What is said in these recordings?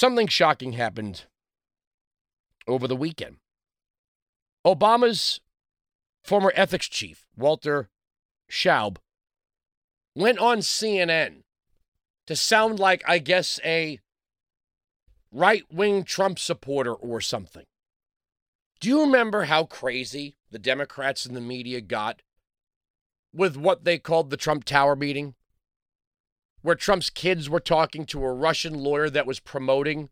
Something shocking happened over the weekend. Obama's former ethics chief, Walter Shaub, went on CNN to sound like, I guess, a right wing Trump supporter or something. Do you remember how crazy the Democrats and the media got with what they called the Trump Tower meeting? Where Trump's kids were talking to a Russian lawyer that was promoting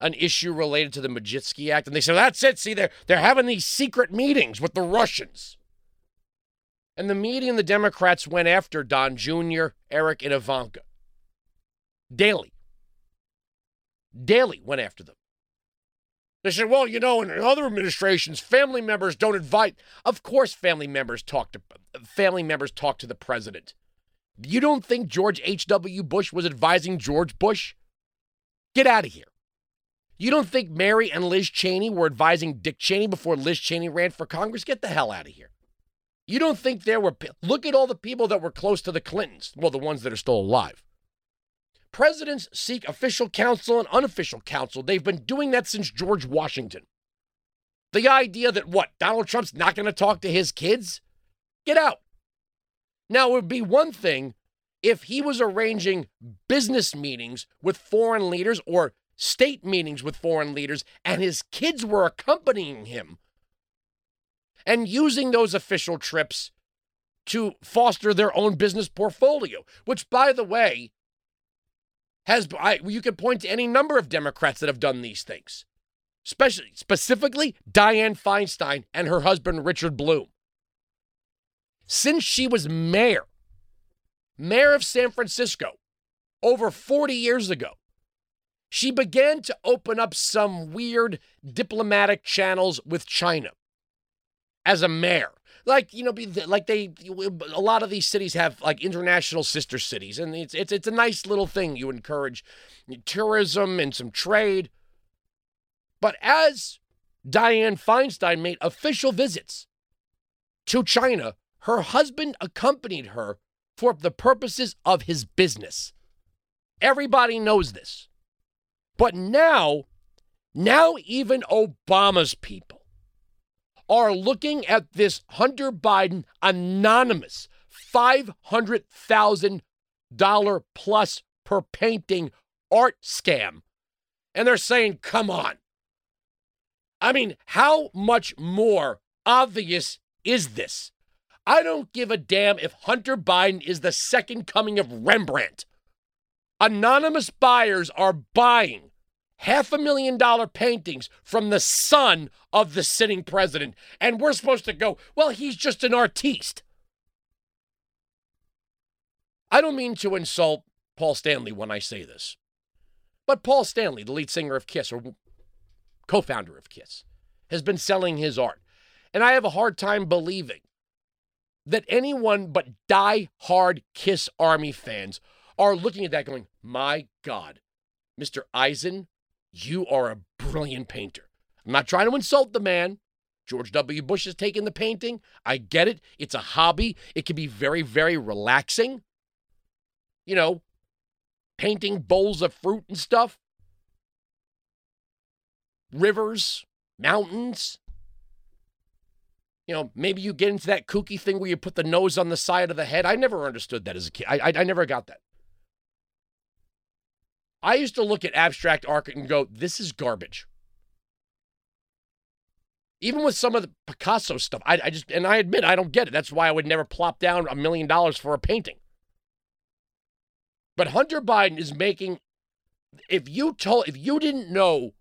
an issue related to the Magnitsky Act. And they said, that's it. See, they're, they're having these secret meetings with the Russians. And the media and the Democrats went after Don Jr., Eric, and Ivanka. Daily. Daily went after them. They said, well, you know, in other administrations, family members don't invite. Of course, family members talk to family members talk to the president. You don't think George H.W. Bush was advising George Bush? Get out of here. You don't think Mary and Liz Cheney were advising Dick Cheney before Liz Cheney ran for Congress? Get the hell out of here. You don't think there were. Look at all the people that were close to the Clintons. Well, the ones that are still alive. Presidents seek official counsel and unofficial counsel. They've been doing that since George Washington. The idea that what, Donald Trump's not going to talk to his kids? Get out. Now, it would be one thing if he was arranging business meetings with foreign leaders or state meetings with foreign leaders, and his kids were accompanying him and using those official trips to foster their own business portfolio, which, by the way, has I, you could point to any number of Democrats that have done these things, especially specifically Dianne Feinstein and her husband Richard Blum. Since she was mayor, mayor of San Francisco, over 40 years ago, she began to open up some weird diplomatic channels with China as a mayor. Like you know, like they, a lot of these cities have like international sister cities, and it's it's it's a nice little thing. You encourage tourism and some trade. But as Dianne Feinstein made official visits to China, her husband accompanied her for the purposes of his business. Everybody knows this. But now, now even Obama's people are looking at this Hunter Biden anonymous $500,000 plus per painting art scam. And they're saying, come on. I mean, how much more obvious is this? I don't give a damn if Hunter Biden is the second coming of Rembrandt. Anonymous buyers are buying half a million dollar paintings from the son of the sitting president. And we're supposed to go, well, he's just an artiste. I don't mean to insult Paul Stanley when I say this, but Paul Stanley, the lead singer of Kiss, or co founder of Kiss, has been selling his art. And I have a hard time believing that anyone but die-hard Kiss Army fans are looking at that going, my God, Mr. Eisen you are a brilliant painter. I'm not trying to insult the man. George W. Bush has taken the painting. I get it. It's a hobby. It can be very, very relaxing. You know, painting bowls of fruit and stuff, rivers, mountains. You know, maybe you get into that kooky thing where you put the nose on the side of the head. I never understood that as a kid. I, I, I never got that. I used to look at abstract art and go, this is garbage. Even with some of the Picasso stuff, I, I just, and I admit I don't get it. That's why I would never plop down a million dollars for a painting. But Hunter Biden is making, if you told, if you didn't know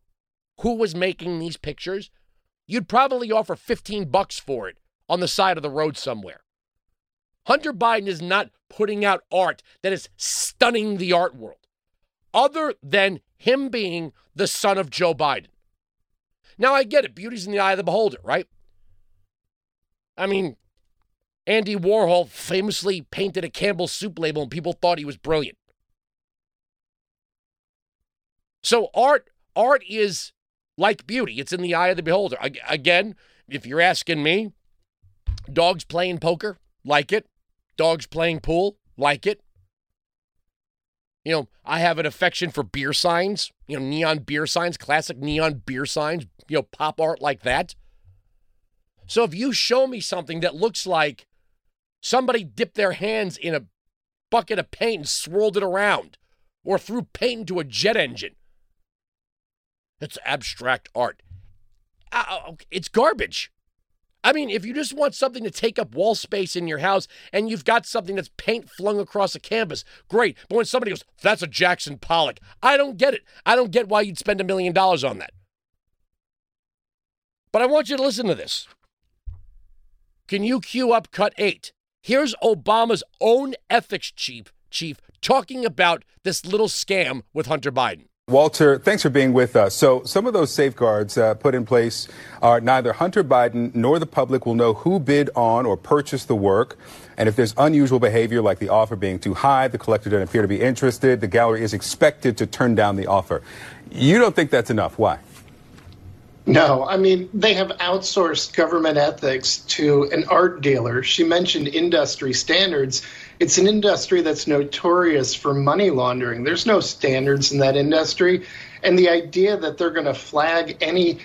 who was making these pictures, you'd probably offer 15 bucks for it on the side of the road somewhere. Hunter Biden is not putting out art that is stunning the art world other than him being the son of Joe Biden. Now, I get it. Beauty's in the eye of the beholder, right? I mean, Andy Warhol famously painted a Campbell's soup label and people thought he was brilliant. So art art is like beauty. It's in the eye of the beholder. Again, if you're asking me, dogs playing poker, like it. Dogs playing pool, like it. You know, I have an affection for beer signs, you know, neon beer signs, classic neon beer signs, you know, pop art like that. So if you show me something that looks like somebody dipped their hands in a bucket of paint and swirled it around, or threw paint into a jet engine, it's abstract art. Uh, it's garbage. I mean, if you just want something to take up wall space in your house and you've got something that's paint flung across a canvas, great. But when somebody goes, that's a Jackson Pollock, I don't get it. I don't get why you'd spend a million dollars on that. But I want you to listen to this. Can you cue up cut eight? Here's Obama's own ethics chief, chief talking about this little scam with Hunter Biden. Walter, thanks for being with us. So, some of those safeguards uh, put in place are neither Hunter Biden nor the public will know who bid on or purchased the work. And if there's unusual behavior like the offer being too high, the collector doesn't appear to be interested, the gallery is expected to turn down the offer. You don't think that's enough. Why? No, I mean, they have outsourced government ethics to an art dealer. She mentioned industry standards. It's an industry that's notorious for money laundering. There's no standards in that industry. And the idea that they're going to flag any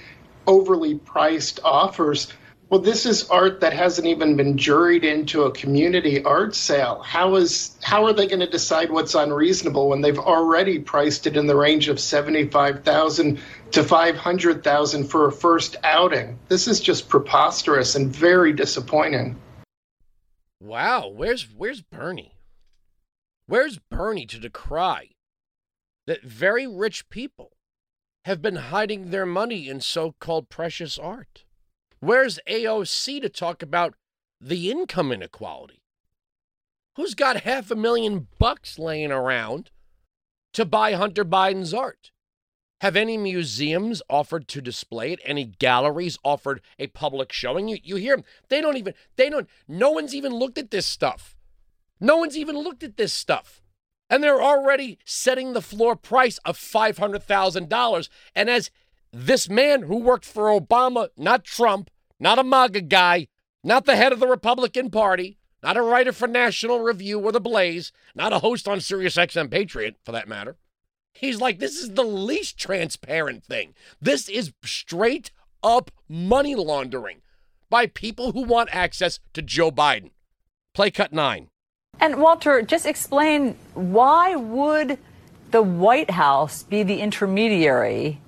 overly priced offers well, this is art that hasn't even been juried into a community art sale. How is how are they going to decide what's unreasonable when they've already priced it in the range of seventy-five thousand to five hundred thousand for a first outing? This is just preposterous and very disappointing. Wow, where's where's Bernie? Where's Bernie to decry that very rich people have been hiding their money in so-called precious art? Where's AOC to talk about the income inequality? Who's got half a million bucks laying around to buy Hunter Biden's art? Have any museums offered to display it? Any galleries offered a public showing? You, you hear them. They don't even, they don't, no one's even looked at this stuff. No one's even looked at this stuff. And they're already setting the floor price of $500,000. And as this man who worked for Obama, not Trump, not a MAGA guy, not the head of the Republican Party, not a writer for National Review or The Blaze, not a host on Sirius XM Patriot, for that matter. He's like, this is the least transparent thing. This is straight up money laundering by people who want access to Joe Biden. Play cut nine. And Walter, just explain why would the White House be the intermediary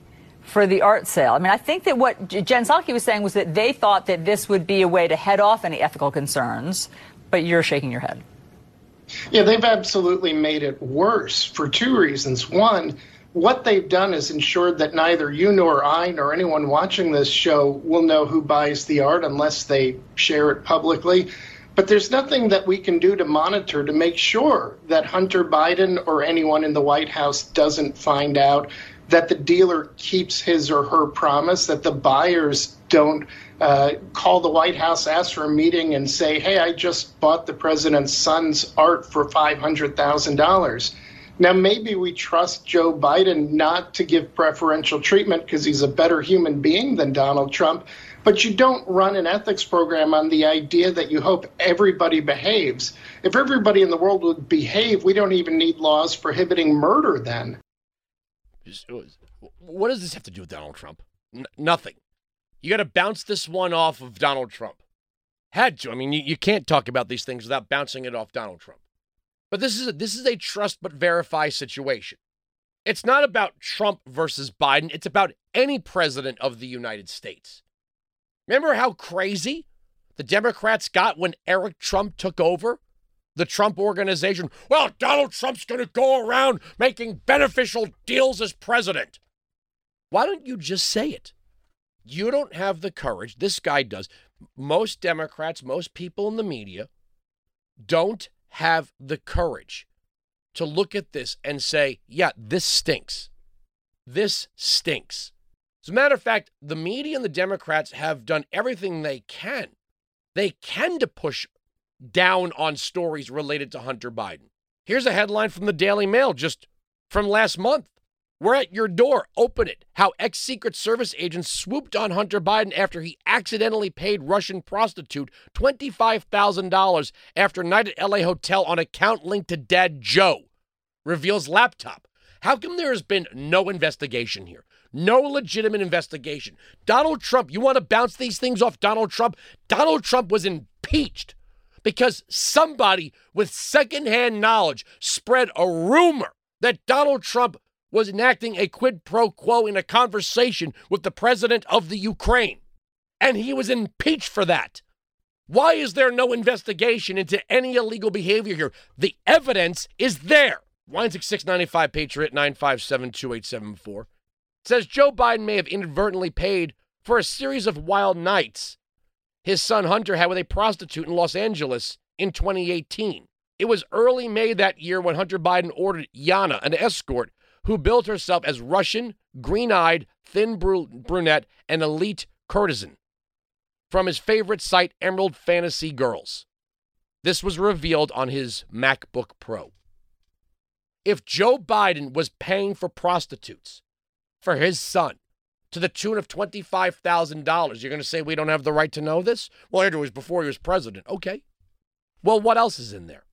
for the art sale. I mean, I think that what Jen Psaki was saying was that they thought that this would be a way to head off any ethical concerns, but you're shaking your head. Yeah, they've absolutely made it worse for two reasons. One, what they've done is ensured that neither you nor I nor anyone watching this show will know who buys the art unless they share it publicly. But there's nothing that we can do to monitor to make sure that Hunter Biden or anyone in the White House doesn't find out that the dealer keeps his or her promise, that the buyers don't uh, call the White House, ask for a meeting, and say, hey, I just bought the president's son's art for $500,000. Now, maybe we trust Joe Biden not to give preferential treatment because he's a better human being than Donald Trump, but you don't run an ethics program on the idea that you hope everybody behaves. If everybody in the world would behave, we don't even need laws prohibiting murder then. What does this have to do with Donald Trump? N- nothing. You got to bounce this one off of Donald Trump. Had to. I mean, you, you can't talk about these things without bouncing it off Donald Trump. But this is a, this is a trust but verify situation. It's not about Trump versus Biden. It's about any president of the United States. Remember how crazy the Democrats got when Eric Trump took over? The Trump organization, well, Donald Trump's going to go around making beneficial deals as president. Why don't you just say it? You don't have the courage. This guy does. Most Democrats, most people in the media don't have the courage to look at this and say, yeah, this stinks. This stinks. As a matter of fact, the media and the Democrats have done everything they can. They can to push down on stories related to Hunter Biden. Here's a headline from the Daily Mail just from last month. We're at your door. Open it. How ex Secret Service agents swooped on Hunter Biden after he accidentally paid Russian prostitute $25,000 after night at LA hotel on account linked to dad Joe. reveals laptop. How come there has been no investigation here? No legitimate investigation. Donald Trump, you want to bounce these things off Donald Trump? Donald Trump was impeached because somebody with secondhand knowledge spread a rumor that Donald Trump was enacting a quid pro quo in a conversation with the president of the Ukraine. And he was impeached for that. Why is there no investigation into any illegal behavior here? The evidence is there. Weinzig 695 Patriot 957 2874 says Joe Biden may have inadvertently paid for a series of wild nights his son Hunter had with a prostitute in Los Angeles in 2018. It was early May that year when Hunter Biden ordered Yana, an escort who billed herself as Russian, green eyed, thin brunette, and elite courtesan, from his favorite site, Emerald Fantasy Girls. This was revealed on his MacBook Pro. If Joe Biden was paying for prostitutes for his son to the tune of $25,000, you're going to say we don't have the right to know this? Well, Andrew was before he was president. Okay. Well, what else is in there?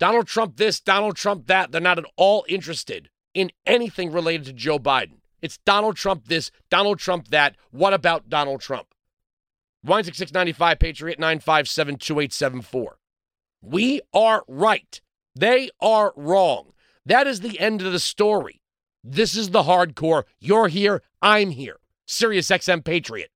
Donald Trump this, Donald Trump that. They're not at all interested in anything related to Joe Biden. It's Donald Trump this, Donald Trump that. What about Donald Trump? Weinzig 695 Patriot 957 2874. We are right. They are wrong. That is the end of the story. This is the hardcore. You're here. I'm here. Sirius XM Patriot.